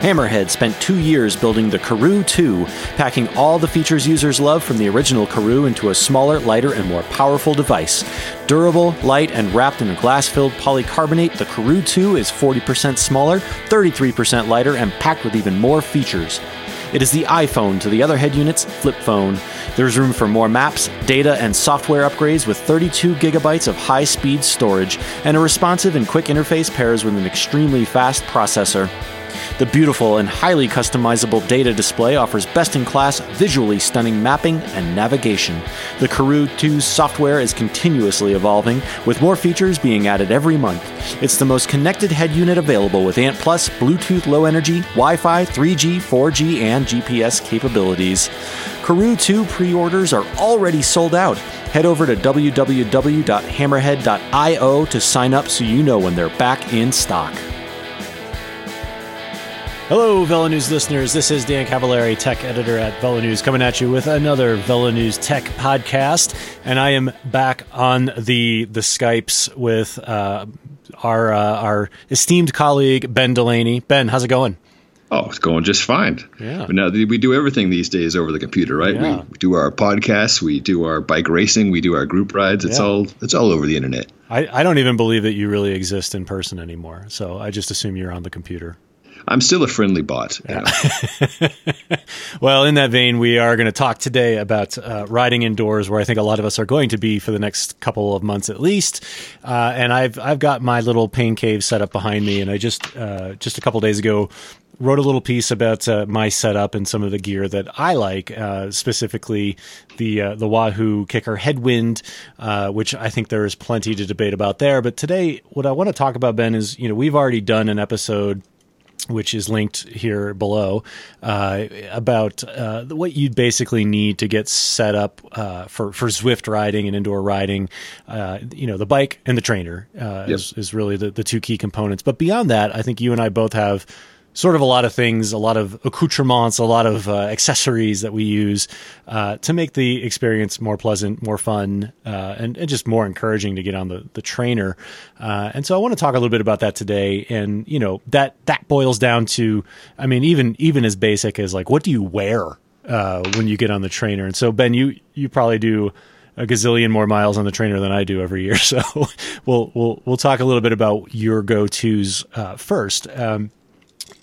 Hammerhead spent two years building the Karoo 2, packing all the features users love from the original Karoo into a smaller, lighter, and more powerful device. Durable, light, and wrapped in a glass filled polycarbonate, the Karoo 2 is 40% smaller, 33% lighter, and packed with even more features. It is the iPhone to the other head unit's flip phone. There's room for more maps, data, and software upgrades with 32 gigabytes of high speed storage, and a responsive and quick interface pairs with an extremely fast processor. The beautiful and highly customizable data display offers best in class, visually stunning mapping and navigation. The Karoo 2's software is continuously evolving, with more features being added every month. It's the most connected head unit available with ANT Plus, Bluetooth Low Energy, Wi Fi, 3G, 4G, and GPS capabilities. Karoo 2 pre orders are already sold out. Head over to www.hammerhead.io to sign up so you know when they're back in stock. Hello, Velo News listeners. This is Dan Cavallari, tech editor at Velo News, coming at you with another Velo News Tech podcast. And I am back on the the Skypes with uh, our uh, our esteemed colleague Ben Delaney. Ben, how's it going? Oh, it's going just fine. Yeah. But now we do everything these days over the computer, right? Yeah. We do our podcasts, we do our bike racing, we do our group rides. It's Yeah. all it's all over the internet. I, I don't even believe that you really exist in person anymore. So I just assume you're on the computer. I'm still a friendly bot. know. Well, in that vein, we are going to talk today about uh, riding indoors, where I think a lot of us are going to be for the next couple of months at least. Uh, and I've I've got my little pain cave set up behind me, and I just uh, just a couple days ago wrote a little piece about uh, my setup and some of the gear that I like, uh, specifically the uh, the Wahoo Kickr Headwind, uh, which I think there is plenty to debate about there. But today, what I want to talk about, Ben, is you know we've already done an episode which is linked here below, uh, about uh, what you'd basically need to get set up uh, for for Zwift riding and indoor riding. Uh, you know, the bike and the trainer uh, is, is really the, the two key components. But beyond that, I think you and I both have sort of a lot of things, a lot of accoutrements, a lot of uh, accessories that we use uh, to make the experience more pleasant, more fun, uh, and, and just more encouraging to get on the, the trainer. Uh, and so I want to talk a little bit about that today. And, you know, that, that boils down to, I mean, even, even as basic as like, what do you wear uh, when you get on the trainer? And so, Ben, you, you probably do a gazillion more miles on the trainer than I do every year. So we'll, we'll, we'll talk a little bit about your go-tos uh, first. Um,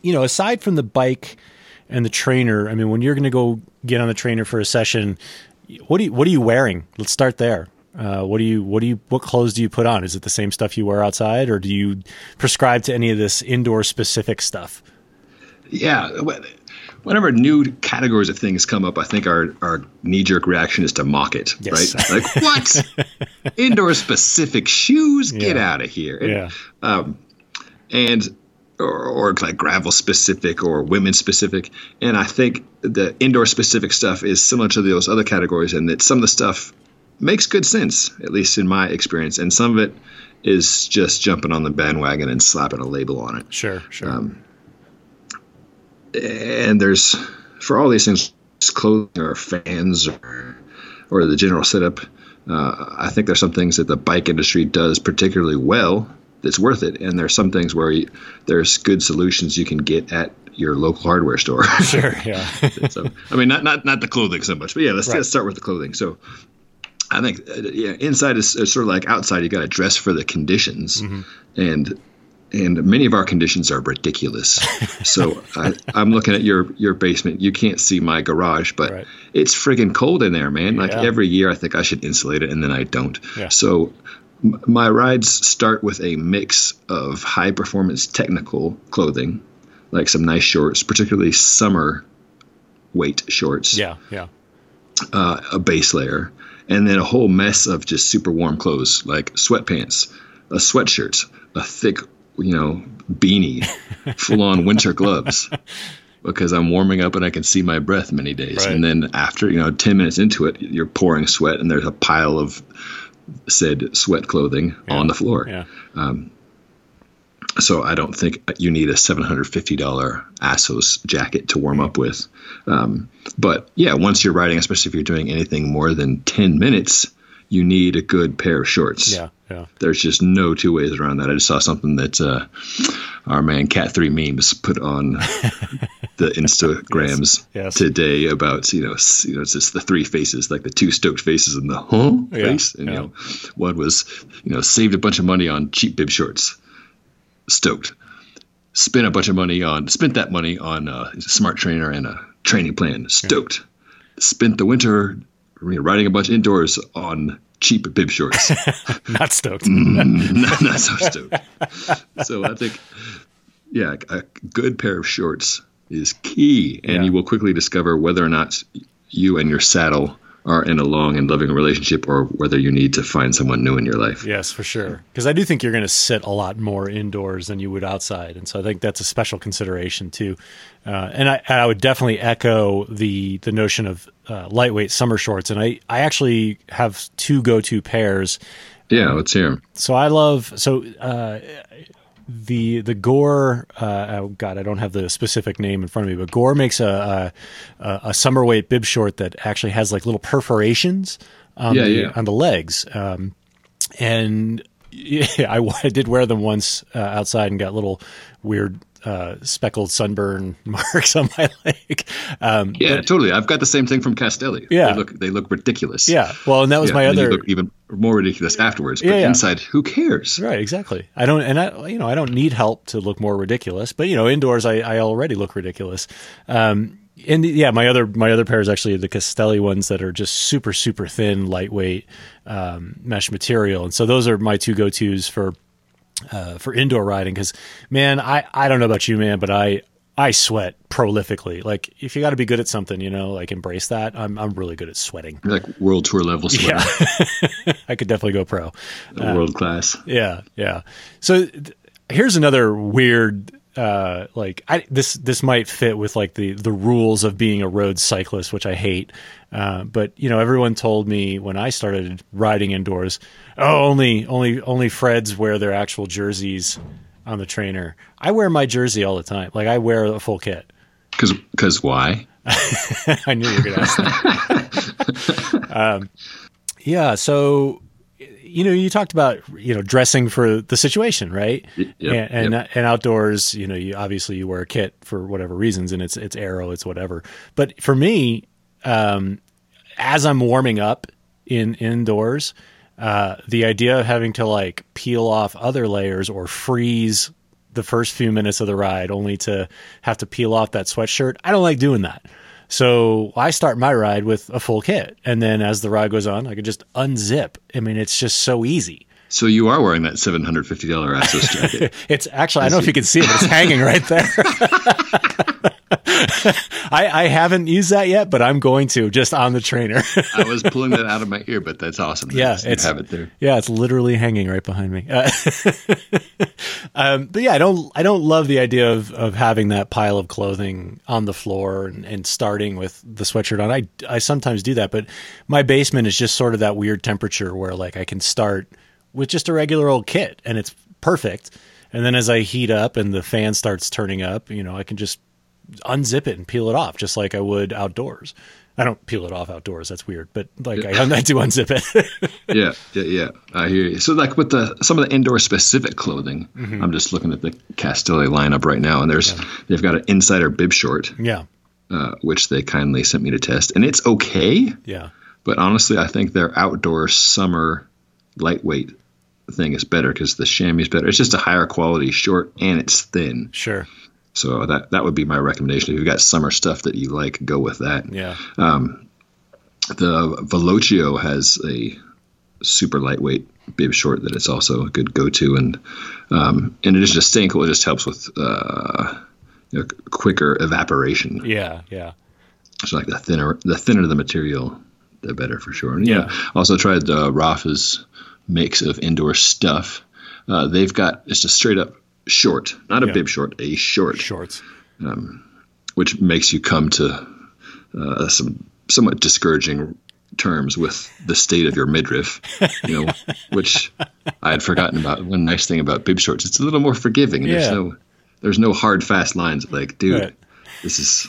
you know, aside from the bike and the trainer, I mean, when you're going to go get on the trainer for a session, what do you, what are you wearing? Let's start there. Uh, what do you, what do you, what clothes do you put on? Is it the same stuff you wear outside, or do you prescribe to any of this indoor specific stuff? yeah. Whenever new categories of things come up, I think our, our knee jerk reaction is to mock it, Yes. right? Like, what? Indoor specific shoes? Get Yeah. out of here. And, Yeah. um, and or, or like gravel specific or women specific. And I think the indoor specific stuff is similar to those other categories, and that some of the stuff makes good sense, at least in my experience, and some of it is just jumping on the bandwagon and slapping a label on it. Sure, sure. Um, And there's for all these things, clothing or fans or or the general setup. Uh, I think there's some things that the bike industry does particularly well that's worth it, and there's some things where you, there's good solutions you can get at your local hardware store. sure, yeah. so, I mean, not not not the clothing so much, but yeah, let's, Right. let's start with the clothing. So, I think uh, yeah, inside is, is sort of like outside. You got to dress for the conditions, Mm-hmm. and and many of our conditions are ridiculous. so I, I'm looking at your your basement. You can't see my garage, but Right. it's friggin' cold in there, man. Like Yeah. every year, I think I should insulate it, and then I don't. Yeah. So. My rides start with a mix of high performance technical clothing, like some nice shorts, particularly summer weight shorts, yeah, yeah. uh, a base layer, and then a whole mess of just super warm clothes like sweatpants, a sweatshirt, a thick, you know, beanie, full on winter gloves. Because I'm warming up and I can see my breath many days. Right. And then after, you know, 10 minutes into it, you're pouring sweat and there's a pile of said sweat clothing on the floor. Yeah. So I don't think you need a $750 Assos jacket to warm up with. Um, but yeah, once you're riding, especially if you're doing anything more than 10 minutes, you need a good pair of shorts. Yeah, yeah. There's just no two ways around that. I just saw something that uh, our man Cat Three memes put on the Instagrams Yes, yes. today about you know you know it's just the three faces like the two stoked faces and the huh Yeah, face and yeah. you know one was you know saved a bunch of money on cheap bib shorts stoked spent a bunch of money on spent that money on uh, a smart trainer and a training plan stoked spent the winter riding a bunch indoors on cheap bib shorts Not stoked. Mm. not, not so stoked. so I think, yeah, a good pair of shorts is key, and Yeah. you will quickly discover whether or not you and your saddle are in a long and loving relationship, or whether you need to find someone new in your life. Yes, for sure. Because I do think you're going to sit a lot more indoors than you would outside, and so I think that's a special consideration too. Uh, and I, I would definitely echo the the notion of uh, lightweight summer shorts. And I I actually have two go to pairs. Yeah, let's hear 'em. So I love so uh, the the Gore. Uh, oh God, I don't have the specific name in front of me, but Gore makes a a, a summer weight bib short that actually has like little perforations on Yeah, the yeah. on the legs. Um, and yeah, I, I did wear them once uh, outside and got little weird uh, speckled sunburn marks on my leg. Um, Yeah, totally. I've got the same thing from Castelli. Yeah. they look they look ridiculous. yeah, well, and that was Yeah, my and you other look even more ridiculous afterwards. But Yeah, yeah. inside, who cares? Right, exactly. I don't, and I, you know, I don't need help to look more ridiculous. But you know, indoors, I, I already look ridiculous. Um, and yeah, my other my other pair is actually the Castelli ones that are just super super thin, lightweight um, mesh material, and so those are my two go tos for uh, for indoor riding. Because man, I I don't know about you, man, but I I sweat prolifically. Like if you got to be good at something, you know, like embrace that. I'm I'm really good at sweating. You're like world tour level sweater, Yeah, I could definitely go pro. world class. Yeah, yeah. So th- here's another weird uh like I this this might fit with like the the rules of being a road cyclist, which I hate. Uh, but you know, everyone told me when I started riding indoors, oh, only only only Freds wear their actual jerseys on the trainer. I wear my jersey all the time. Like I wear a full kit. Because because why? I knew you were going to ask that. um, yeah. So, you know, you talked about you know dressing for the situation, right? Yep, and and, yep. and outdoors, you know, you obviously you wear a kit for whatever reasons, and it's it's aero, it's whatever. But for me, um, as I'm warming up in indoors, uh, the idea of having to like peel off other layers or freeze the first few minutes of the ride only to have to peel off that sweatshirt, I don't like doing that. So I start my ride with a full kit, and then as the ride goes on, I can just unzip. I mean, it's just so easy. So you are wearing that seven hundred fifty dollar Assos jacket. It's actually I don't know if you can see it, but it's hanging right there. I, I haven't used that yet, but I'm going to just on the trainer. I was pulling that out of my ear, but that's awesome. Yeah, That's- you it's- have it there. yeah, it's literally hanging right behind me. Uh, um, but yeah, I don't I don't love the idea of of having that pile of clothing on the floor and, and starting with the sweatshirt on. I I sometimes do that, but my basement is just sort of that weird temperature where like I can start with just a regular old kit and it's perfect. And then as I heat up and the fan starts turning up, you know, I can just unzip it and peel it off just like I would outdoors. I don't peel it off outdoors. That's weird, but like I, I do unzip it. Yeah, yeah, yeah. I hear you. So, like with the some of the indoor specific clothing, Mm-hmm. I'm just looking at the Castelli lineup right now, and there's they've got an insider bib short, yeah. uh, which they kindly sent me to test, and it's okay. Yeah. But honestly, I think their outdoor summer lightweight thing is better because the chamois is better. It's just a higher quality short, and it's thin. Sure. So that that would be my recommendation. If you've got summer stuff that you like, go with that. Yeah. Um, The Velocio has a super lightweight bib short that it's also a good go-to, and um, in addition to staying cool, it just helps with uh, you know, quicker evaporation. Yeah. Yeah. So like the thinner the thinner the material, the better for sure. And yeah, also tried uh, Rapha's mix of indoor stuff. Uh, they've got it's a straight up short, not a Yeah. bib short, a short, Shorts. which makes you come to uh, some somewhat discouraging terms with the state of your midriff, you know, which I had forgotten about. One nice thing about bib shorts, it's a little more forgiving. There's Yeah. no there's no hard fast lines like, dude, Right. this is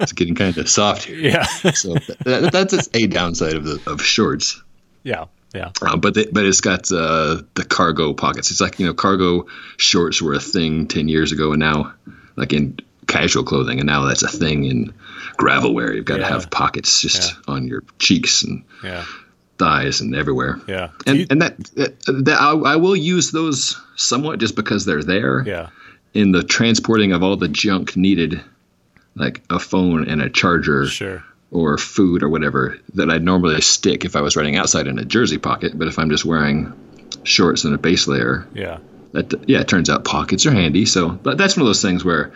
it's getting kind of soft here. Yeah. So that, that's a downside of the of shorts. yeah. Yeah. Uh, but they, but it's got uh, the cargo pockets. It's like you know cargo shorts were a thing ten years ago, and now like in casual clothing, and now that's a thing in gravel wear. You've got Yeah. to have pockets just on your cheeks and Yeah. thighs and everywhere. Yeah. And you- and that, that, that I, I will use those somewhat just because they're there yeah. in the transporting of all the junk needed, like a phone and a charger Sure. Or food or whatever that I'd normally stick if I was running outside in a jersey pocket. But if I'm just wearing shorts and a base layer, Yeah. that yeah, it turns out pockets are handy. So but that's one of those things where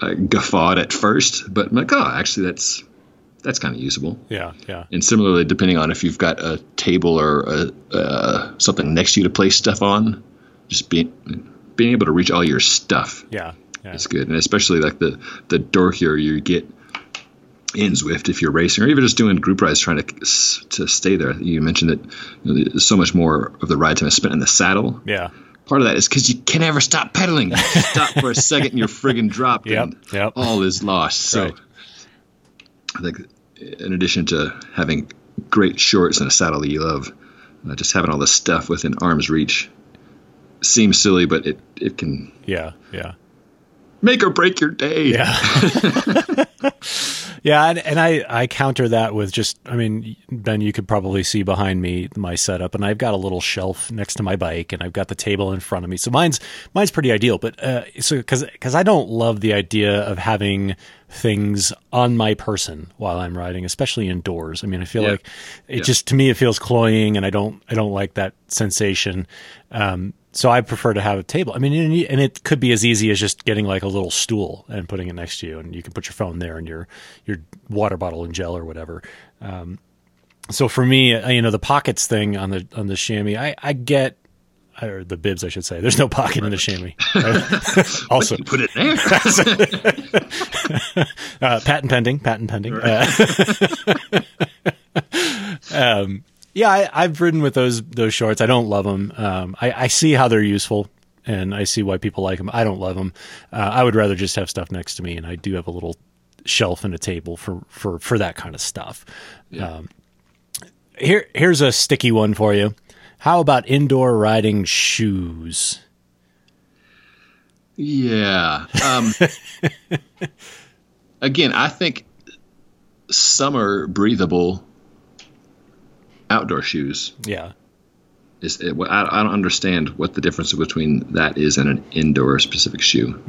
I guffawed at first, but I'm like, oh, actually, that's that's kind of usable. Yeah. Yeah. And similarly, depending on if you've got a table or a, uh, something next to you to place stuff on, just being being able to reach all your stuff Yeah. Yeah. is good, and especially like the the dorkier you get in Zwift if you're racing or even just doing group rides trying to to stay there. You mentioned that you know, there's so much more of the ride time is spent in the saddle. Yeah. Part of that is because you can never stop pedaling. You stop for a second and you're friggin' dropped, Yep, and yep. all is lost. So Right. I think, in addition to having great shorts and a saddle that you love, uh, just having all this stuff within arm's reach seems silly, but it it can Yeah. Yeah. make or break your day. Yeah. yeah, and, and I, I counter that with just, I mean, Ben, you could probably see behind me my setup, and I've got a little shelf next to my bike, and I've got the table in front of me. So mine's mine's pretty ideal. But uh, so because because I don't love the idea of having things on my person while I'm riding, especially indoors. I mean, I feel Yeah. like it Yeah. just to me it feels cloying, and I don't I don't like that sensation. Um, so I prefer to have a table. I mean, and, it could be as easy as just getting like a little stool and putting it next to you, and you can put your phone there and your your water bottle and gel or whatever. Um, so for me, uh, you know, the pockets thing on the on the chamois, I, I get. Or the bibs, I should say. There's no pocket in the chamois. also, You put it there. uh, patent pending, patent pending. Uh, um, yeah, I, I've ridden with those those shorts. I don't love them. Um, I, I see how they're useful, and I see why people like them. I don't love them. Uh, I would rather just have stuff next to me, and I do have a little shelf and a table for for for that kind of stuff. Um, here here's a sticky one for you. How about indoor riding shoes? Yeah. Um, again, I think summer breathable outdoor shoes Yeah, is. It, I, I don't understand what the difference between that is and an indoor specific shoe.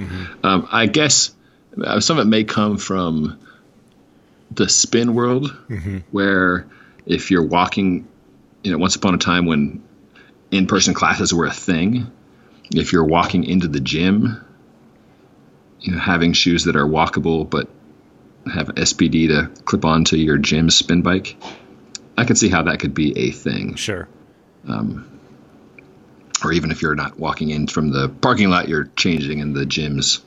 Um, I guess uh, some of it may come from the spin world, where if you're walking, you know, once upon a time when in-person classes were a thing, if you're walking into the gym, you know, having shoes that are walkable but have SPD to clip onto your gym spin bike, I could see how that could be a thing. sure. Or even if you're not walking in from the parking lot, you're changing in the gym's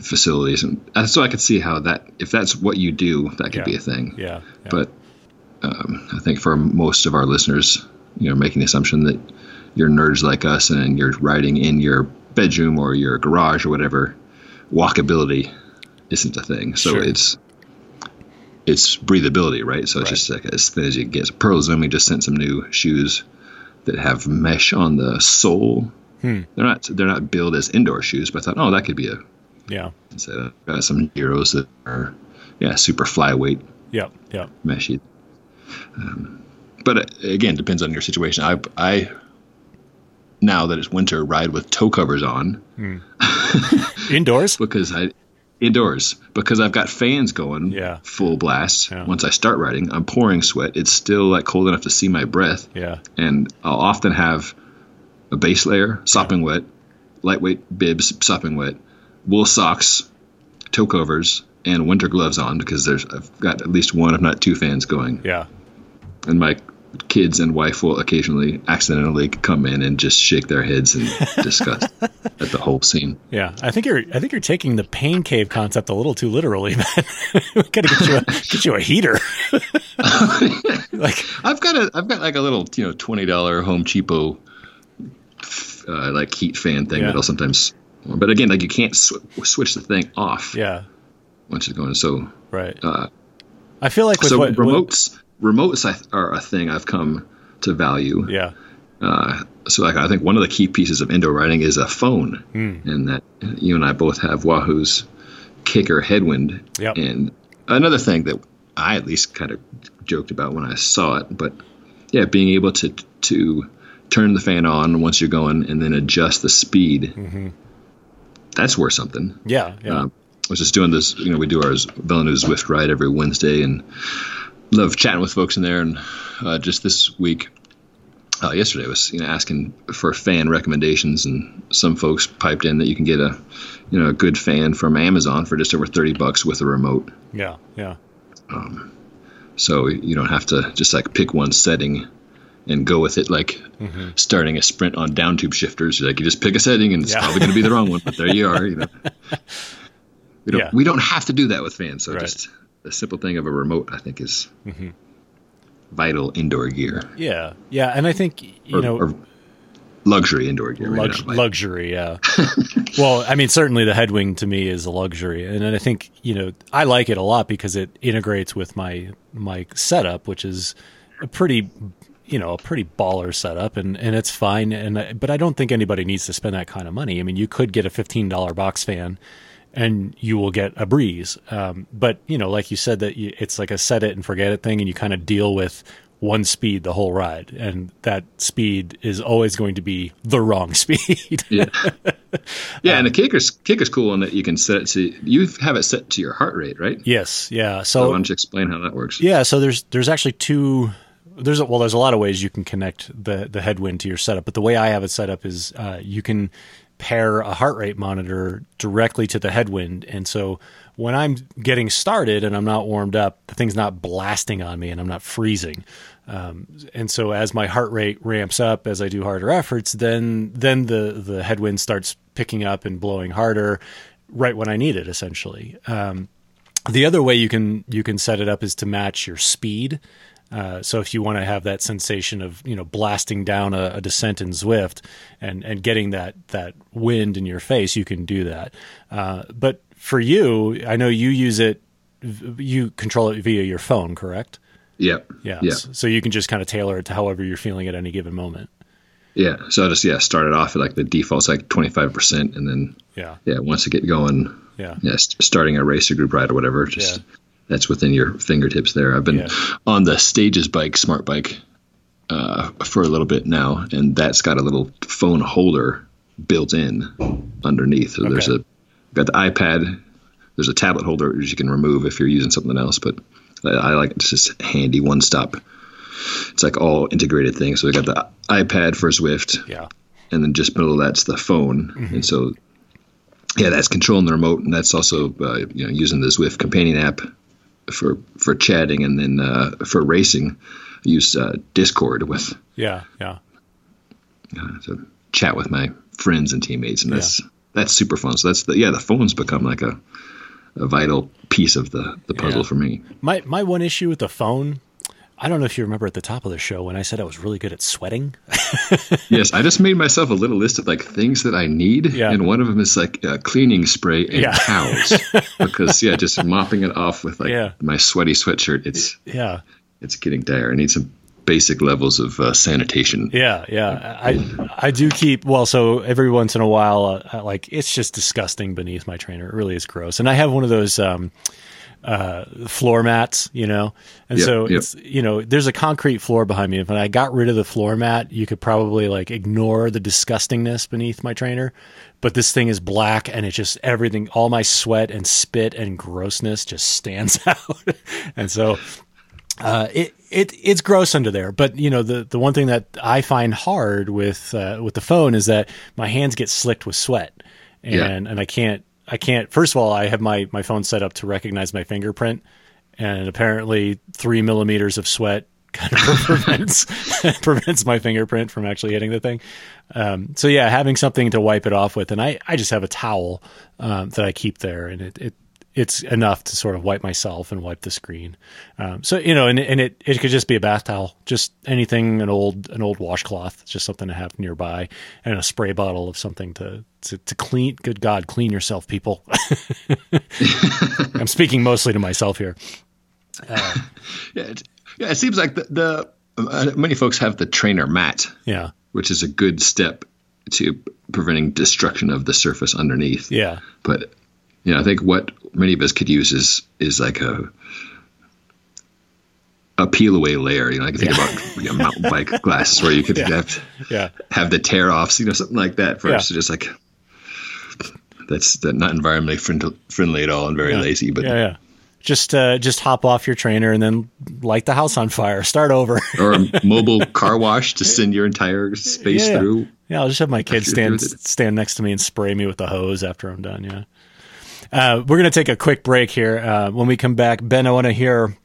facilities, and so I could see how that, if that's what you do, that could Yeah. be a thing. Yeah, yeah. But um, I think for most of our listeners, you know, making the assumption that you're nerds like us and you're riding in your bedroom or your garage or whatever, walkability isn't a thing. So Sure. it's it's breathability, right? So it's Right. just like as thin as you get. So Pearl Izumi just sent some new shoes that have mesh on the sole. Hmm. They're not they're not billed as indoor shoes, but I thought, oh, that could be a yeah, so got some heroes that are yeah super flyweight Yeah, yeah, meshy. Um, but uh, again, depends on your situation. I, I now that it's winter, ride with toe covers on Indoors. because I indoors because I've got fans going Yeah. full blast. Yeah. Once I start riding, I'm pouring sweat. It's still like cold enough to see my breath, Yeah, and I'll often have a base layer sopping wet, lightweight bibs sopping wet, wool socks, toe covers, and winter gloves on because there's I've got at least one, if not two, fans going. yeah. and my kids and wife will occasionally accidentally come in and just shake their heads in disgust at the whole scene. Yeah, I think you're. I think you're taking the pain cave concept a little too literally, man. we gotta get you a get you a heater. like, I've got a I've got like a little you know twenty dollar Home Cheapo uh, like heat fan thing Yeah. that'll sometimes. But again, like you can't sw- switch the thing off yeah, once it's going. So right. Uh, I feel like with so what, what- remotes are a thing I've come to value. Yeah. Uh, so like I think one of the key pieces of indoor riding is a phone, mm. and that you and I both have Wahoo's Kickr Headwind. Yep. And another thing that I at least kind of joked about when I saw it, but yeah, being able to to turn the fan on once you're going and then adjust the speed. Mm-hmm. That's worth something. Yeah. yeah. Uh, I was just doing this. You know, we do our Velo News Zwift ride every Wednesday, and love chatting with folks in there. And uh, just this week, uh, yesterday, I was you know asking for fan recommendations, and some folks piped in that you can get a you know a good fan from Amazon for just over thirty bucks with a remote. Yeah, yeah. Um, so you don't have to just like pick one setting and go with it like mm-hmm. starting a sprint on down tube shifters. Like you just pick a setting and it's yeah. probably going to be the wrong one, but there you are. You know, we don't yeah. we don't have to do that with fans. So right. just the simple thing of a remote, I think, is mm-hmm. vital indoor gear. Yeah, yeah, and I think you or, know. Or luxury indoor gear. Lux- luxury, yeah. well, I mean, certainly the headwind to me is a luxury, and I think you know I like it a lot because it integrates with my my setup, which is a pretty you know a pretty baller setup and and it's fine and but I don't think anybody needs to spend that kind of money. I mean, you could get a $15 box fan and you will get a breeze. Um, but you know, like you said, that you, it's like a set it and forget it thing, and you kind of deal with one speed the whole ride, and that speed is always going to be the wrong speed. yeah, yeah, um, and the Kickr's kicker's cool in that you can set it to you have it set to your heart rate, right? Yes, yeah. So, so why don't you explain how that works? Yeah, so there's there's actually two there's a, well, there's a lot of ways you can connect the the headwind to your setup, but the way I have it set up is uh, you can pair a heart rate monitor directly to the headwind, and so when I'm getting started and I'm not warmed up, the thing's not blasting on me and I'm not freezing. Um, and so as my heart rate ramps up as I do harder efforts, then then the the headwind starts picking up and blowing harder right when I need it, essentially. Um, the other way you can you can set it up is to match your speed. Uh, so if you want to have that sensation of you know blasting down a, a, descent in Zwift and and getting that that wind in your face, you can do that. Uh, but for you, I know you use it. You control it via your phone, correct? Yep. Yeah. Yeah. So you can just kind of tailor it to however you're feeling at any given moment. Yeah. So I just yeah started off at like the default's like 25 percent, and then yeah yeah once you get going yeah yeah starting a racer group ride or whatever just. Yeah that's within your fingertips there. I've been yeah. on the Stages bike, smart bike, uh, for a little bit now, and that's got a little phone holder built in underneath. So okay. there's a got the iPad. There's a tablet holder which you can remove if you're using something else, but I, I like it. It's just handy one stop. It's like all integrated thing. So we got the iPad for Zwift, yeah, and then just below that's the phone, mm-hmm. and so yeah, that's controlling the remote, and that's also uh, you know using the Zwift companion app for for chatting, and then uh, for racing, I use uh, Discord with yeah yeah uh, to chat with my friends and teammates, and that's yeah. that's super fun. So that's the yeah the phone's become like a a vital piece of the the puzzle yeah. for me. My my one issue with the phone I don't know if you remember at the top of the show when I said I was really good at sweating. yes, I just made myself a little list of like things that I need, yeah. and one of them is like uh, cleaning spray and yeah. towels because yeah, just mopping it off with like yeah. my sweaty sweatshirt. It's yeah, it's getting dire. I need some basic levels of uh, sanitation. Yeah, yeah. I I do keep well. So every once in a while, uh, like it's just disgusting beneath my trainer. It really is gross. And I have one of those. Um, uh, floor mats, you know, and yep, so yep. it's you know there's a concrete floor behind me. If I got rid of the floor mat, you could probably like ignore the disgustingness beneath my trainer. But this thing is black, and it just everything, all my sweat and spit and grossness just stands out, and so uh, it it it's gross under there. But you know the the one thing that I find hard with uh, with the phone is that my hands get slicked with sweat, and yeah. and I can't I can't. First of all, I have my my phone set up to recognize my fingerprint, and apparently three millimeters of sweat kind of prevents prevents my fingerprint from actually hitting the thing. Um, so yeah, having something to wipe it off with, and I I just have a towel um, that I keep there, and it, it it's enough to sort of wipe myself and wipe the screen. Um, so you know, and and it it could just be a bath towel, just anything, an old an old washcloth, just something to have nearby, and a spray bottle of something to to, to clean. Good God, clean yourself, people. I'm speaking mostly to myself here. Uh, yeah, Yeah, it seems like the, the uh, many folks have the trainer mat, Yeah. which is a good step to preventing destruction of the surface underneath. Yeah. But you know, I think what many of us could use is is like a a peel away layer. You know, I can think about you know, mountain bike glasses where you could have Yeah. have the tear offs, you know, something like that. For Yeah. us to just like that's that not environmentally friend- friendly at all and very lazy. But Yeah. Yeah. Just uh, just hop off your trainer and then light the house on fire. Start over. or a mobile car wash to send your entire space Yeah. through. Yeah, I'll just have my kids stand through with it. stand next to me and spray me with the hose after I'm done. Yeah. Uh, we're gonna take a quick break here. Uh, when we come back, Ben, I want to hear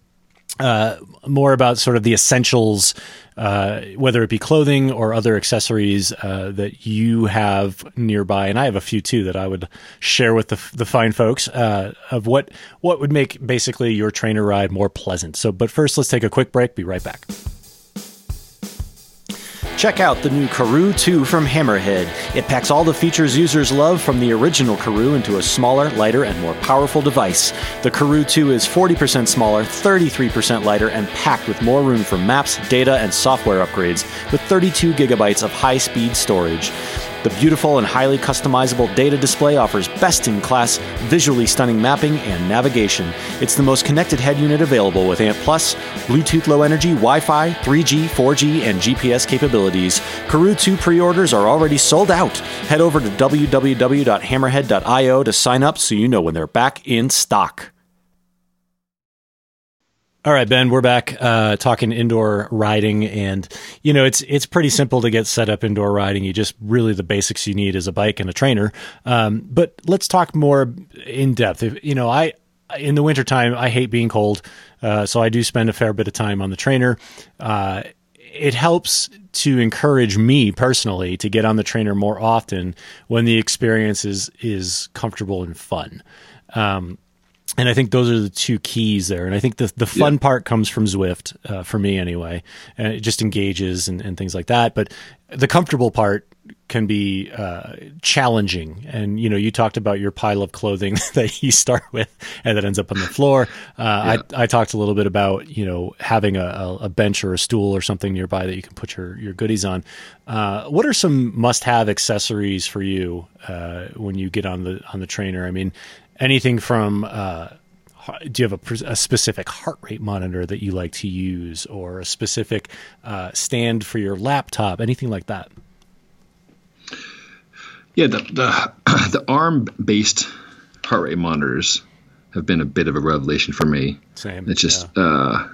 uh, more about sort of the essentials, uh, whether it be clothing or other accessories uh, that you have nearby, and I have a few too that I would share with the, the fine folks uh, of what what would make basically your trainer ride more pleasant. So, but first, let's take a quick break. Be right back. Check out the new Karoo 2 from Hammerhead. It packs all the features users love from the original Karoo into a smaller, lighter, and more powerful device. The Karoo 2 is 40% smaller, 33% lighter, and packed with more room for maps, data, and software upgrades, with 32 gigabytes of high speed storage. The beautiful and highly customizable data display offers best in class, visually stunning mapping and navigation. It's the most connected head unit available with ANT Plus, Bluetooth Low Energy, Wi Fi, 3G, 4G, and GPS capabilities. Karoo 2 pre orders are already sold out. Head over to www.hammerhead.io to sign up so you know when they're back in stock. All right, Ben, we're back uh, talking indoor riding, and you know it's it's pretty simple to get set up indoor riding. You just really the basics you need is a bike and a trainer. Um, but let's talk more in depth. If, you know, I in the wintertime I hate being cold, uh, so I do spend a fair bit of time on the trainer. Uh, it helps to encourage me personally to get on the trainer more often when the experience is is comfortable and fun. Um, and I think those are the two keys there. And I think the the fun Yeah. part comes from Zwift uh, for me anyway, and it just engages and, and things like that. But the comfortable part can be uh, challenging. And you know, you talked about your pile of clothing that you start with and that ends up on the floor. Uh, I I talked a little bit about you know having a, a, a bench or a stool or something nearby that you can put your your goodies on. Uh, what are some must have accessories for you uh, when you get on the on the trainer? I mean, anything from uh, do you have a, a specific heart rate monitor that you like to use or a specific uh, stand for your laptop anything like that Yeah, the the, the arm based heart rate monitors have been a bit of a revelation for me. same It's just uh,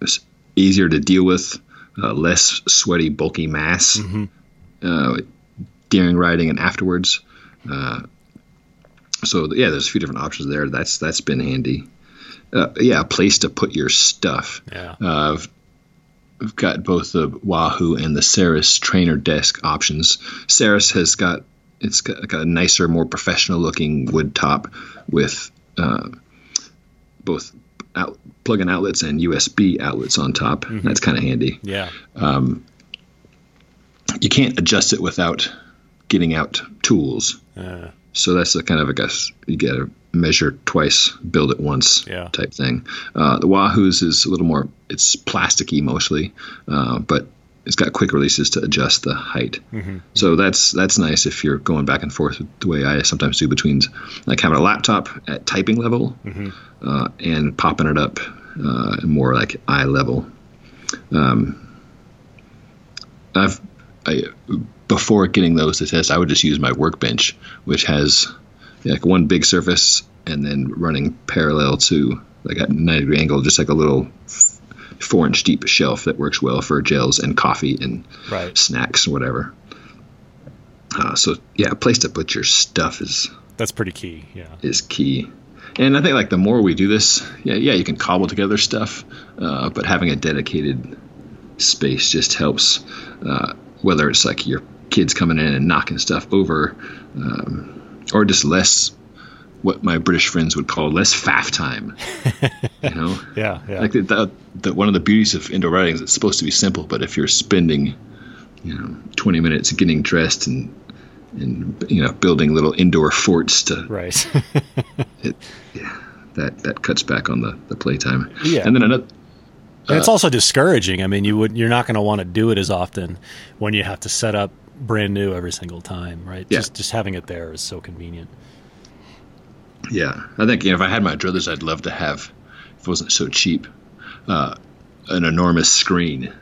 it's easier to deal with, uh, less sweaty, bulky mass uh, during riding and afterwards. So yeah, there's a few different options there. That's that's been handy. Uh, yeah, a place to put your stuff. yeah Uh, I've, I've got both the Wahoo and the Saris trainer desk options. Saris has got it's got, got a nicer, more professional looking wood top with uh, both out, plug-in outlets and USB outlets on top. That's kind of handy. yeah You can't adjust it without getting out tools. uh, So that's the kind of I guess you get to measure twice, build it once Yeah. type thing. Uh, the Wahoo's is a little more it's plasticky mostly, uh, but it's got quick releases to adjust the height. So that's that's nice if you're going back and forth the way I sometimes do between like having a laptop at typing level uh, and popping it up uh, more like eye level. I've I, before getting those to test, I would just use my workbench, which has like one big surface and then running parallel to like at 90 degree angle, just like a little four inch deep shelf that works well for gels and coffee and right snacks and whatever. Uh, so yeah, a place to put your stuff is that's pretty key yeah is key. And I think like the more we do this, yeah, yeah, you can cobble together stuff, uh, but having a dedicated space just helps. Uh, whether it's like your kids coming in and knocking stuff over, um, or just less what my British friends would call less faff time. you know, yeah yeah like the, the one of the beauties of indoor riding is it's supposed to be simple, but if you're spending, you know, 20 minutes getting dressed and and you know building little indoor forts to right it, yeah, that that cuts back on the the playtime. Yeah. And then another And it's also discouraging. I mean, you would you're not going to want to do it as often when you have to set up brand new every single time, right? Yeah. Just just having it there is so convenient. Yeah, I think you know, if I had my druthers, I'd love to have, if it wasn't so cheap, uh, an enormous screen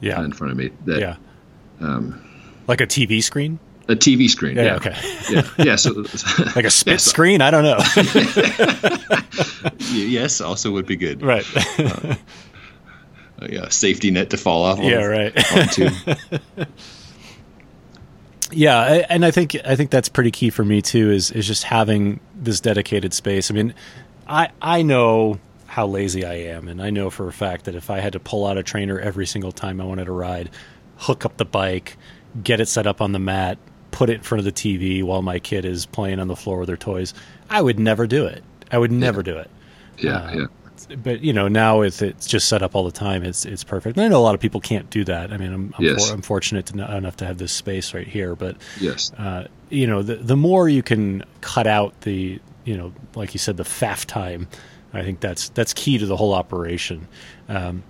Yeah. in front of me. That, Yeah. like a TV screen? A TV screen. Yeah, Yeah. okay. yeah. Yeah. So, Like a spit Yes. screen? I don't know. yes, also would be good. right. Uh, yeah, safety net to fall off. yeah, right. Onto. Yeah, and I think I think that's pretty key for me too. Is is just having this dedicated space. I mean, I I know how lazy I am, and I know for a fact that if I had to pull out a trainer every single time I wanted to ride, hook up the bike, get it set up on the mat, put it in front of the TV while my kid is playing on the floor with their toys, I would never do it. I would never do it. Yeah. Uh, yeah. But you know, now with it's just set up all the time, it's it's perfect. And I know a lot of people can't do that. I mean, I'm I'm, Yes. for, I'm fortunate to enough to have this space right here, but Yes. uh, you know, the the more you can cut out the, you know, like you said, the faff time, I think that's that's key to the whole operation. Um,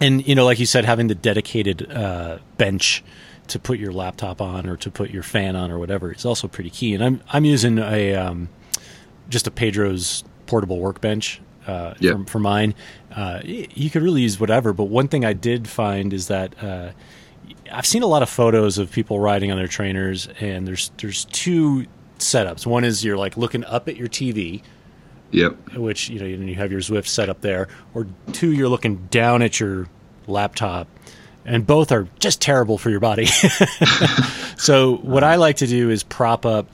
and you know, like you said, having the dedicated uh, bench to put your laptop on or to put your fan on or whatever is also pretty key. And I'm I'm using a um, just a Pedro's portable workbench uh, for, for mine. Uh, you could really use whatever, but one thing I did find is that uh, I've seen a lot of photos of people riding on their trainers, and there's there's two setups. One is you're like looking up at your TV, Yep. which you know you you have your Zwift set up there, or two you're looking down at your laptop, and both are just terrible for your body. so what I like to do is prop up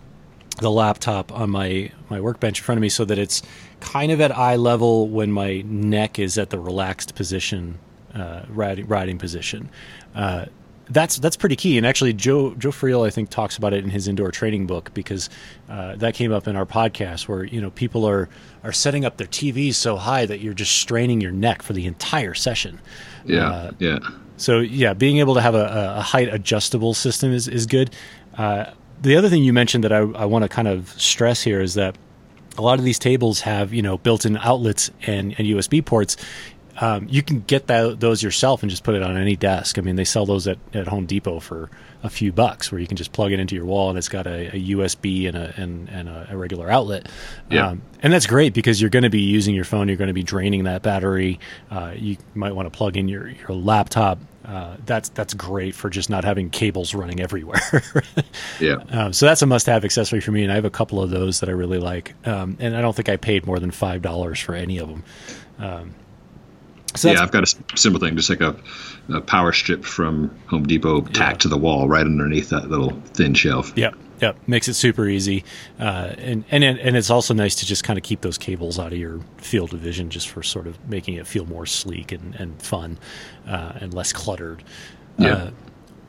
the laptop on my my workbench in front of me so that it's kind of at eye level when my neck is at the relaxed position, uh, riding riding position. Uh, that's that's pretty key. And actually, Joe Joe Friel I think talks about it in his indoor training book because uh, that came up in our podcast where you know people are are setting up their TVs so high that you're just straining your neck for the entire session. Yeah. Uh, yeah. So yeah, being able to have a, a height adjustable system is is good. Uh, the other thing you mentioned that I, I want to kind of stress here is that a lot of these tables have you know built-in outlets and, and USB ports. Um, you can get that, those yourself and just put it on any desk. I mean, they sell those at, at Home Depot for a few bucks, where you can just plug it into your wall and it's got a, a USB and a and, and a, regular outlet. Yeah. Um, and that's great because you're going to be using your phone. You're going to be draining that battery. Uh, you might want to plug in your your laptop. Uh, that's that's great for just not having cables running everywhere. Yeah. Um, so that's a must-have accessory for me, and I have a couple of those that I really like. Um, and I don't think I paid more than five dollars for any of them. Um, so yeah, I've got a simple thing, just like a, a power strip from Home Depot tacked to the wall right underneath that little thin shelf. Yep, yep, makes it super easy, uh, and and and it's also nice to just kind of keep those cables out of your field of vision, just for sort of making it feel more sleek and and fun, uh, and less cluttered. Yeah. Uh,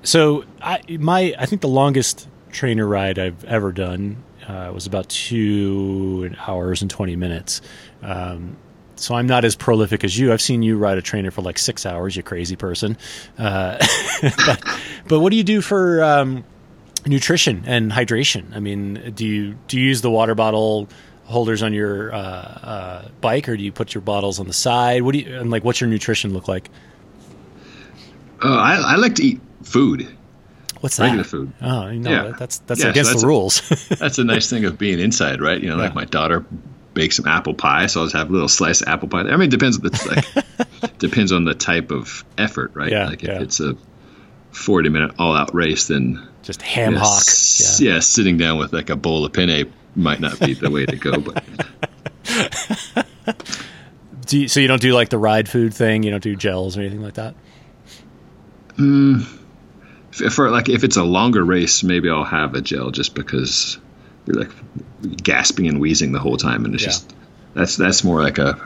so I my I think the longest trainer ride I've ever done uh, was about two hours and twenty minutes. Um, so I'm not as prolific as you. I've seen you ride a trainer for like six hours. You crazy person. Uh, but, but what do you do for um, nutrition and hydration? I mean, do you do you use the water bottle holders on your uh, uh, bike, or do you put your bottles on the side? What do you and like? What's your nutrition look like? Uh, I, I like to eat food, What's that? regular food. Oh, you know, Yeah. that's that's Yeah, so against that's the a- rules. That's a nice thing of being inside, right? You know, like Yeah. my daughter bakes some apple pie, so I'll just have a little slice of apple pie. I mean, it depends on the like depends on the type of effort, right? Yeah, like if it's a forty minute all out race, then Just ham yeah, hock. Yeah. yeah, sitting down with like a bowl of penne might not be the way to go, but Do you, so you don't do like the ride food thing. You don't do gels or anything like that. Hmm. f- for like if it's a longer race, maybe I'll have a gel just because you're like gasping and wheezing the whole time, and it's Yeah. just that's that's more like a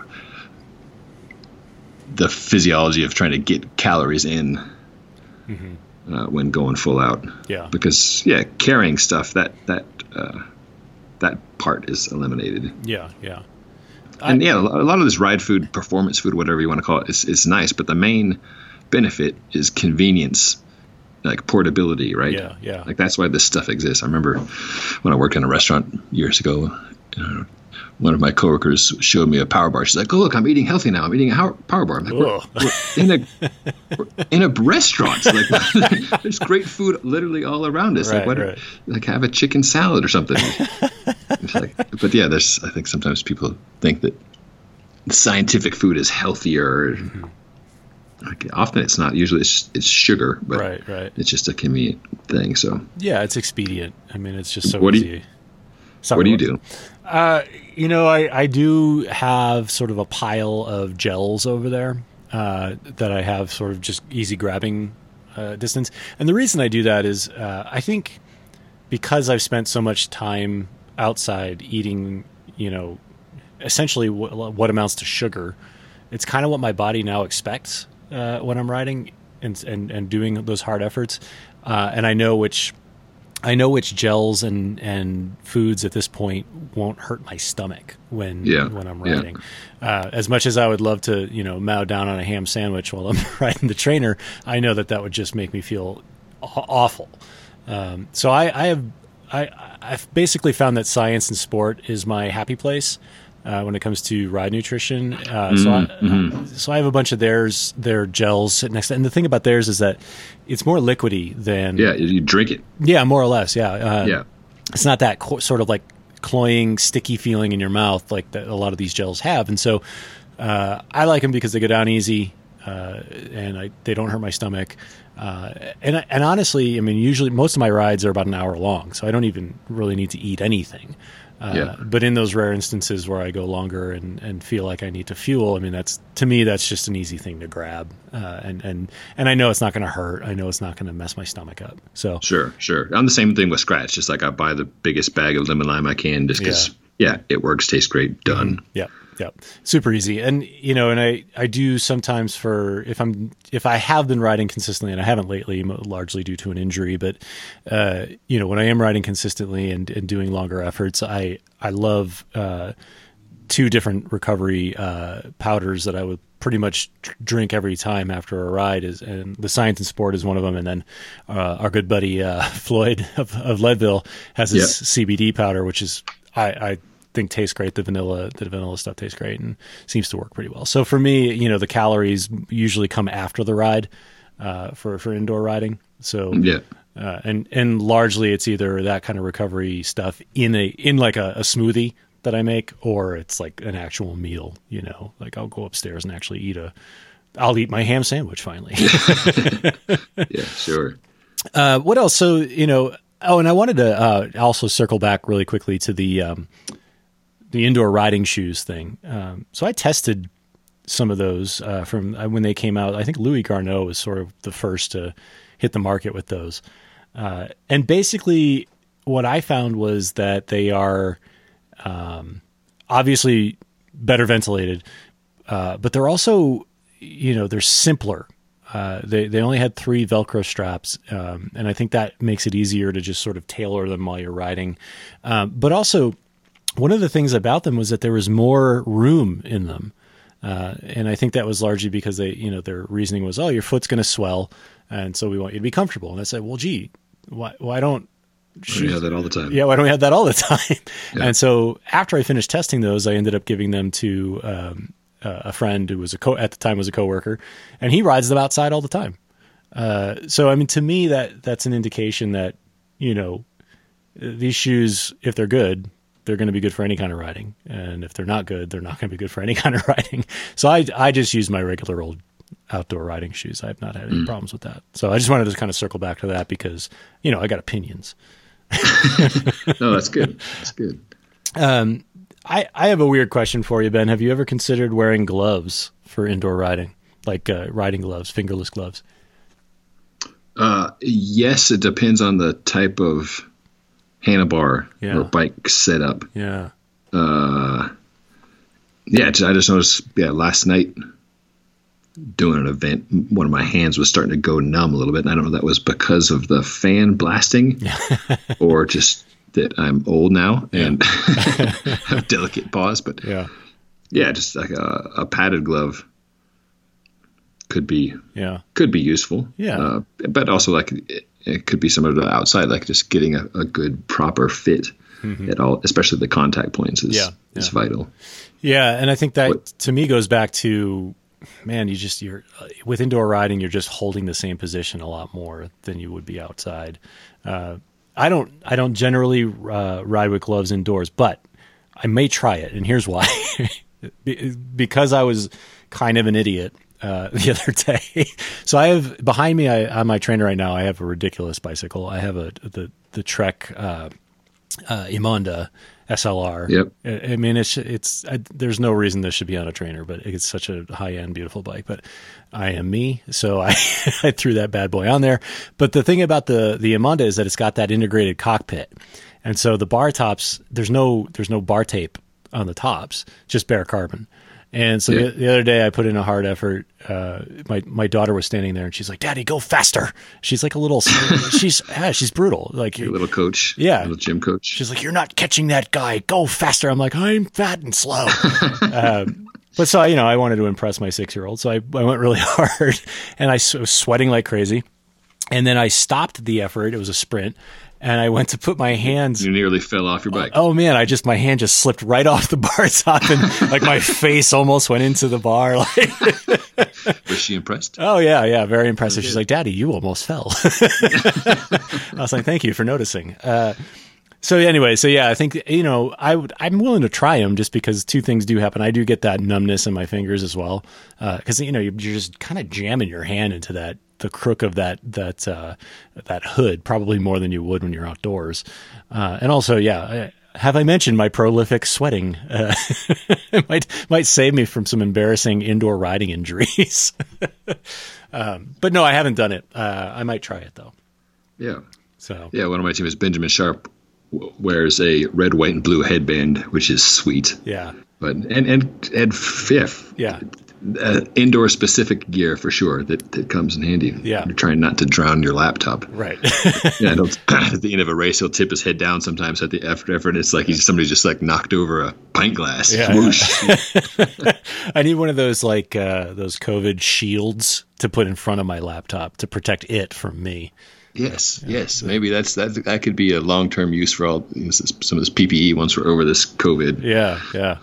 the physiology of trying to get calories in mm-hmm. Uh, when going full out. Yeah. Because yeah, carrying stuff that that uh, that part is eliminated. Yeah. Yeah. And yeah, a a lot of this ride food, performance food, whatever you want to call it, is, is nice. But the main benefit is convenience, like portability, right? Yeah, yeah. Like that's why this stuff exists. I remember when I worked in a restaurant years ago, you know, one of my coworkers showed me a power bar. She's like, "Oh, look, I'm eating healthy now. I'm eating a power bar." I'm like, we're, we're in a we're in a restaurant. Like, there's great food literally all around us. Right, like, what? right. Like, have a chicken salad or something. Like, but yeah, there's. I think sometimes people think that scientific food is healthier. Mm-hmm. Like, often it's not. Usually it's it's sugar, but Right, right. it's just a convenient thing. So, Yeah, it's expedient. I mean, it's just so What do easy. you- Sorry, what do you do? Uh, you know, I, I do have sort of a pile of gels over there uh, that I have sort of just easy grabbing uh, distance. And the reason I do that is uh, I think because I've spent so much time outside eating, you know, essentially what, what amounts to sugar, it's kind of what my body now expects uh, when I'm riding and, and, and doing those hard efforts. And I know which I know which gels and, and foods at this point won't hurt my stomach when Yeah, when I'm yeah. riding. Uh, as much as I would love to, you know, mow down on a ham sandwich while I'm riding the trainer, I know that that would just make me feel awful. Um, so I, I have I, I've basically found that Science in Sport is my happy place uh, when it comes to ride nutrition. Uh, so Mm-hmm, I, so I have a bunch of theirs, their gels sitting next. to And the thing about theirs is that it's more liquidy than Yeah, you drink it. yeah, more or less. Yeah. Uh, Yeah. It's not that co- sort of like cloying, sticky feeling in your mouth like that a lot of these gels have. And so uh, I like them because they go down easy uh, and I, they don't hurt my stomach. Uh, and and honestly, I mean, usually most of my rides are about an hour long, so I don't even really need to eat anything. Uh, Yeah. But in those rare instances where I go longer and, and feel like I need to fuel, I mean, that's to me that's just an easy thing to grab, uh, and and and I know it's not going to hurt. I know it's not going to mess my stomach up. So Sure, sure. I'm the same thing with Skratch. Just like I buy the biggest bag of lemon lime I can, just because. Yeah. it works, tastes great, done. Yeah, yeah, super easy. And you know, and I I do sometimes for if I'm if I have been riding consistently, and I haven't lately, largely due to an injury, but uh, you know, when I am riding consistently and, and doing longer efforts, I I love uh, two different recovery uh, powders that I would pretty much drink every time after a ride is and the Science in Sport is one of them and then uh, our good buddy uh, Floyd of, of Leadville has his CBD powder which is I, I think tastes great the vanilla the vanilla stuff tastes great and seems to work pretty well so for me you know the calories usually come after the ride uh, for for indoor riding so Yeah. uh, and and largely it's either that kind of recovery stuff in a in like a, a smoothie that I make, or it's like an actual meal. You know, like I'll go upstairs and actually eat a. I'll eat my ham sandwich finally. Yeah, sure. uh, what else? So you know. Oh, and I wanted to uh, also circle back really quickly to the um, the indoor riding shoes thing. Um, so I tested some of those uh, from uh, when they came out. I think Louis Garneau was sort of the first to hit the market with those. Uh, and basically, what I found was that they are um, obviously better ventilated, uh, but they're also, you know, they're simpler. Uh, they they only had three Velcro straps, um, and I think that makes it easier to just sort of tailor them while you're riding. Um, but also, one of the things about them was that there was more room in them. Uh, and I think that was largely because they, you know, their reasoning was, oh, your foot's going to swell, and so we want you to be comfortable. And I said, well, gee, why, why don't We have that all the time. yeah, why don't we have that all the time? And so after I finished testing those, I ended up giving them to um, a friend who was a co- at the time was a coworker, and he rides them outside all the time. Uh, so I mean, to me, that that's an indication that you know these shoes, if they're good, they're going to be good for any kind of riding, and if they're not good, they're not going to be good for any kind of riding. So I I just use my regular old outdoor riding shoes. I've not had any problems with that. So I just wanted to kind of circle back to that because you know I got opinions. No, that's good. That's good. Um, I, I have a weird question for you, Ben. Have you ever considered wearing gloves for indoor riding, like uh, riding gloves, fingerless gloves? Uh, yes, it depends on the type of handlebar Yeah. or bike setup. Yeah. Yeah, I just noticed. Yeah, last night doing an event, one of my hands was starting to go numb a little bit, and I don't know if that was because of the fan blasting or just that I'm old now and have delicate paws. But Yeah. yeah, just like a, a padded glove could be Yeah. could be useful. Yeah. uh, but also like it, could be similar to outside, like just getting a, a good proper fit at all, especially the contact points is Yeah, is vital. Yeah, and I think that What- to me goes back to man, you just you're uh, with indoor riding, you're just holding the same position a lot more than you would be outside. Uh, I don't I don't generally uh, ride with gloves indoors, but I may try it, and here's why: Be- because I was kind of an idiot. Uh, the other day, so I have behind me I, on my trainer right now. I have a ridiculous bicycle. I have a the the Trek uh, uh, Émonda SLR. Yep. I, I mean, it's it's I, there's no reason this should be on a trainer, but it's such a high end, beautiful bike. But I am me, so I I threw that bad boy on there. But the thing about the the Émonda is that it's got that integrated cockpit, and so the bar tops there's no there's no bar tape on the tops, just bare carbon. And so Yeah. the, the other day, I put in a hard effort. Uh, my my daughter was standing there, and she's like, "Daddy, go faster!" She's like a little. she's yeah, she's brutal. Like Your little coach, Yeah. little gym coach. She's like, "You're not catching that guy. Go faster." I'm like, "I'm fat and slow." um, but so you know, I wanted to impress my six year old, so I, I went really hard, and I was sweating like crazy. And then I stopped the effort. It was a sprint, and I went to put my hands. you nearly fell off your bike. Oh man, I just my hand just slipped right off the bar top, and like my face almost went into the bar. Like, Was she impressed? oh yeah, yeah, very impressive. She's like, "Daddy, you almost fell." I was like, "Thank you for noticing." Uh, so anyway, so yeah, I think you know I would I'm willing to try them just because two things do happen. I do get that numbness in my fingers as well because you know you're just kind of jamming your hand into that the crook of that that uh, that hood probably more than you would when you're outdoors. Uh, and also, yeah, have I mentioned my prolific sweating? Uh, it might might save me from some embarrassing indoor riding injuries. um, but no, I haven't done it. Uh, I might try it though. Yeah. So Yeah, one of my team is Benjamin Sharp, wears a red, white, and blue headband, which is sweet. yeah, But and and and fifth, yeah. Uh, indoor specific gear for sure that, that comes in handy. Yeah. you're trying not to drown your laptop. Right. Yeah, at the end of a race, he'll tip his head down. Sometimes at the after effort, it's like he's somebody just like knocked over a pint glass. Yeah. I need one of those like uh, those COVID shields to put in front of my laptop to protect it from me. yes, yes. Maybe that's that. That could be a long term use for all you know, some of this PPE once we're over this COVID. Yeah, yeah.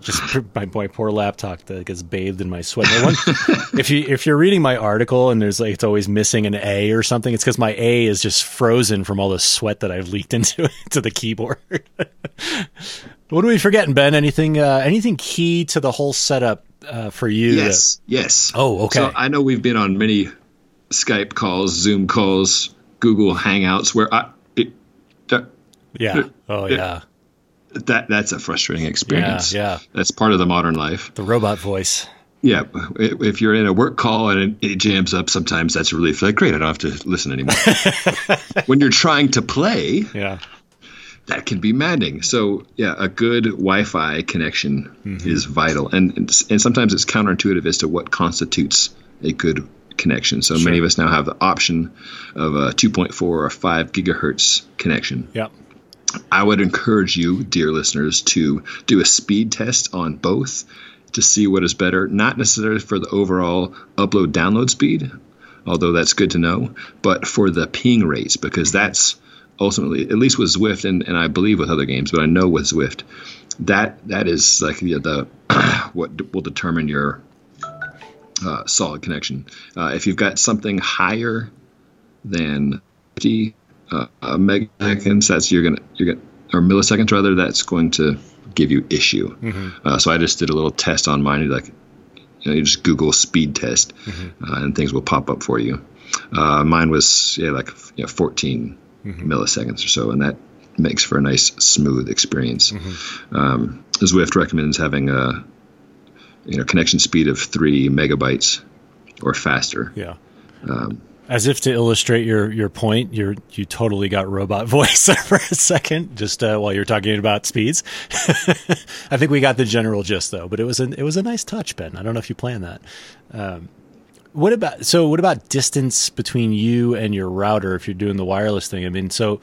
Just my, my poor laptop that gets bathed in my sweat. One- if you if you're reading my article and there's like it's always missing an A or something, it's because my A is just frozen from all the sweat that I've leaked into into the keyboard. what are we forgetting, Ben? Anything uh, anything key to the whole setup uh, for you? Yes, yes. Oh, okay. So I know we've been on many Skype calls, Zoom calls, Google Hangouts where I it, that, yeah. Oh yeah. That that's a frustrating experience. yeah. That's part of the modern life. The robot voice. Yeah, if you're in a work call and it, it jams up, sometimes that's a relief. Like, great, I don't have to listen anymore. when you're trying to play, Yeah. that can be maddening. So, yeah, a good Wi-Fi connection Mm-hmm. is vital, and and sometimes it's counterintuitive as to what constitutes a good connection. So many of us now have the option of a 2.4 or 5 gigahertz connection. Yep. I would encourage you, dear listeners, to do a speed test on both to see what is better, not necessarily for the overall upload download speed, although that's good to know, but for the ping rates, because that's ultimately, at least with Zwift, and, and I believe with other games, but I know with Zwift, that that is like the, the what will determine your uh, solid connection. Uh, if you've got something higher than 50 uh, megaseconds, that's you're gonna you're gonna or milliseconds rather, that's going to give you issue. Uh, so I just did a little test on mine. Like you, know, you just Google speed test, uh, and things will pop up for you. Uh, mine was yeah like you know, 14 milliseconds or so, and that makes for a nice smooth experience. Um, Zwift recommends having a you know connection speed of three megabytes or faster. Yeah. Um, As if to illustrate your your point, you you totally got robot voice for a second, just uh, while you're talking about speeds. I think we got the general gist though, but it was a it was a nice touch, Ben. I don't know if you planned that. Um, what about so? What about distance between you and your router if you're doing the wireless thing? I mean, so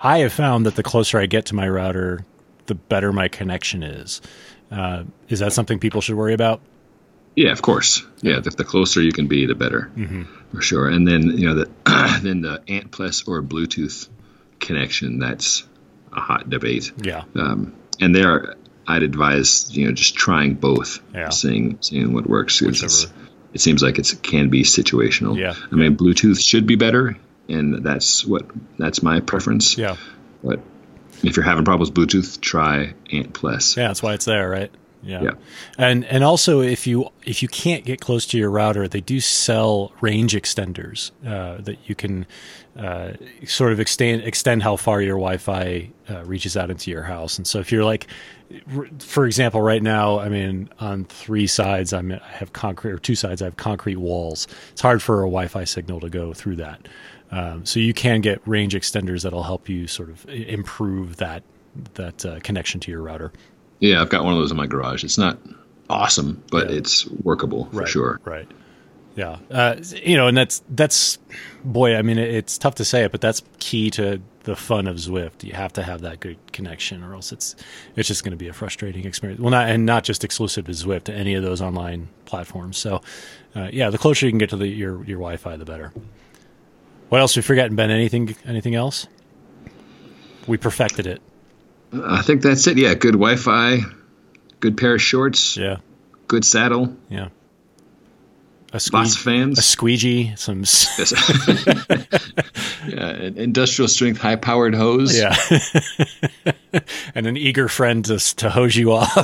I have found that the closer I get to my router, the better my connection is. Uh, is that something people should worry about? Yeah, of course. Yeah, the, the closer you can be, the better, for sure. And then you know the then the Ant Plus or Bluetooth connection. That's a hot debate. Yeah. Um, and there, I'd advise you know just trying both, Yeah. seeing seeing what works. It seems like it can be situational. Yeah. I mean, Bluetooth should be better, and that's what that's my preference. Yeah. But if you're having problems with Bluetooth, try Ant Plus. Yeah, that's why it's there, right? Yeah. Yeah. And and also if you if you can't get close to your router, they do sell range extenders uh, that you can uh, sort of extend extend how far your Wi-Fi uh, reaches out into your house. And so if you're like, for example, right now, I mean, on three sides, I'm I have concrete or two sides, I have concrete walls. It's hard for a Wi-Fi signal to go through that. Um, so you can get range extenders that'll help you sort of improve that that uh, connection to your router. Yeah, I've got one of those in my garage. It's not awesome, but Yeah. it's workable for right, sure. Right. Yeah. Uh, you know, and that's that's boy. I mean, it's tough to say it, but that's key to the fun of Zwift. You have to have that good connection, or else it's it's just going to be a frustrating experience. Well, not and not just exclusive to Zwift, to any of those online platforms. So, uh, yeah, the closer you can get to the, your your Wi-Fi, the better. What else we forgotten, Ben? Anything anything else? We perfected it. I think that's it. Yeah, good Wi-Fi, good pair of shorts, Yeah. good saddle, Yeah. A lots of squeegee, a squeegee, some yeah, industrial strength, high-powered hose. Yeah. and an eager friend to, to hose you off.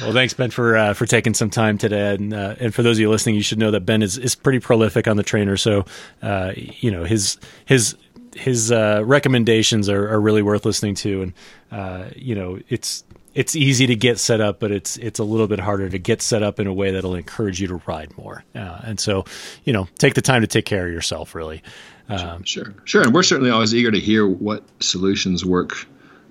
well, thanks, Ben, for uh, for taking some time today. And uh, and for those of you listening, you should know that Ben is, is pretty prolific on the trainer. So, uh, you know, his his his uh, recommendations are, are really worth listening to. And, uh, you know, it's it's easy to get set up, but it's it's a little bit harder to get set up in a way that'll encourage you to ride more. Uh, and so, you know, take the time to take care of yourself, really. Um, Sure, sure. And we're certainly always eager to hear what solutions work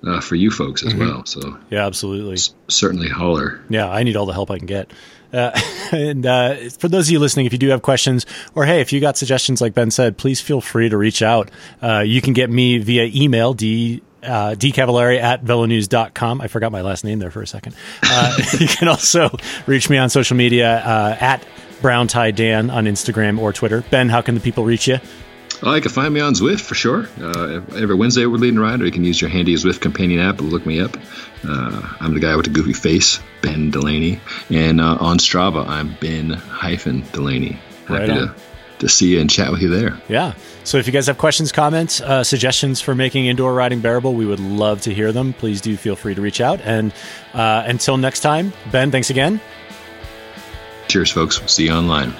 uh, for you folks Mm-hmm. as well. So yeah, absolutely. certainly holler. Yeah, I need all the help I can get. Uh, and uh, for those of you listening, if you do have questions, or hey, if you got suggestions, like Ben said, please feel free to reach out. Uh, you can get me via email, d uh, dcavallari at velonews.com. I forgot my last name there for a second. Uh, you can also reach me on social media uh, at Brown Tie Dan on Instagram or Twitter. Ben, how can the people reach you? Oh, you can find me on Zwift for sure. Uh, every Wednesday we're leading a ride, or you can use your handy Zwift companion app and look me up. Uh, I'm the guy with the goofy face, Ben Delaney, and uh, on Strava I'm Ben hyphen Delaney. Right Happy on. to, to see you and chat with you there. Yeah. So if you guys have questions, comments, uh, suggestions for making indoor riding bearable, we would love to hear them. Please do feel free to reach out. And uh, until next time, Ben, thanks again. Cheers, folks. See you online.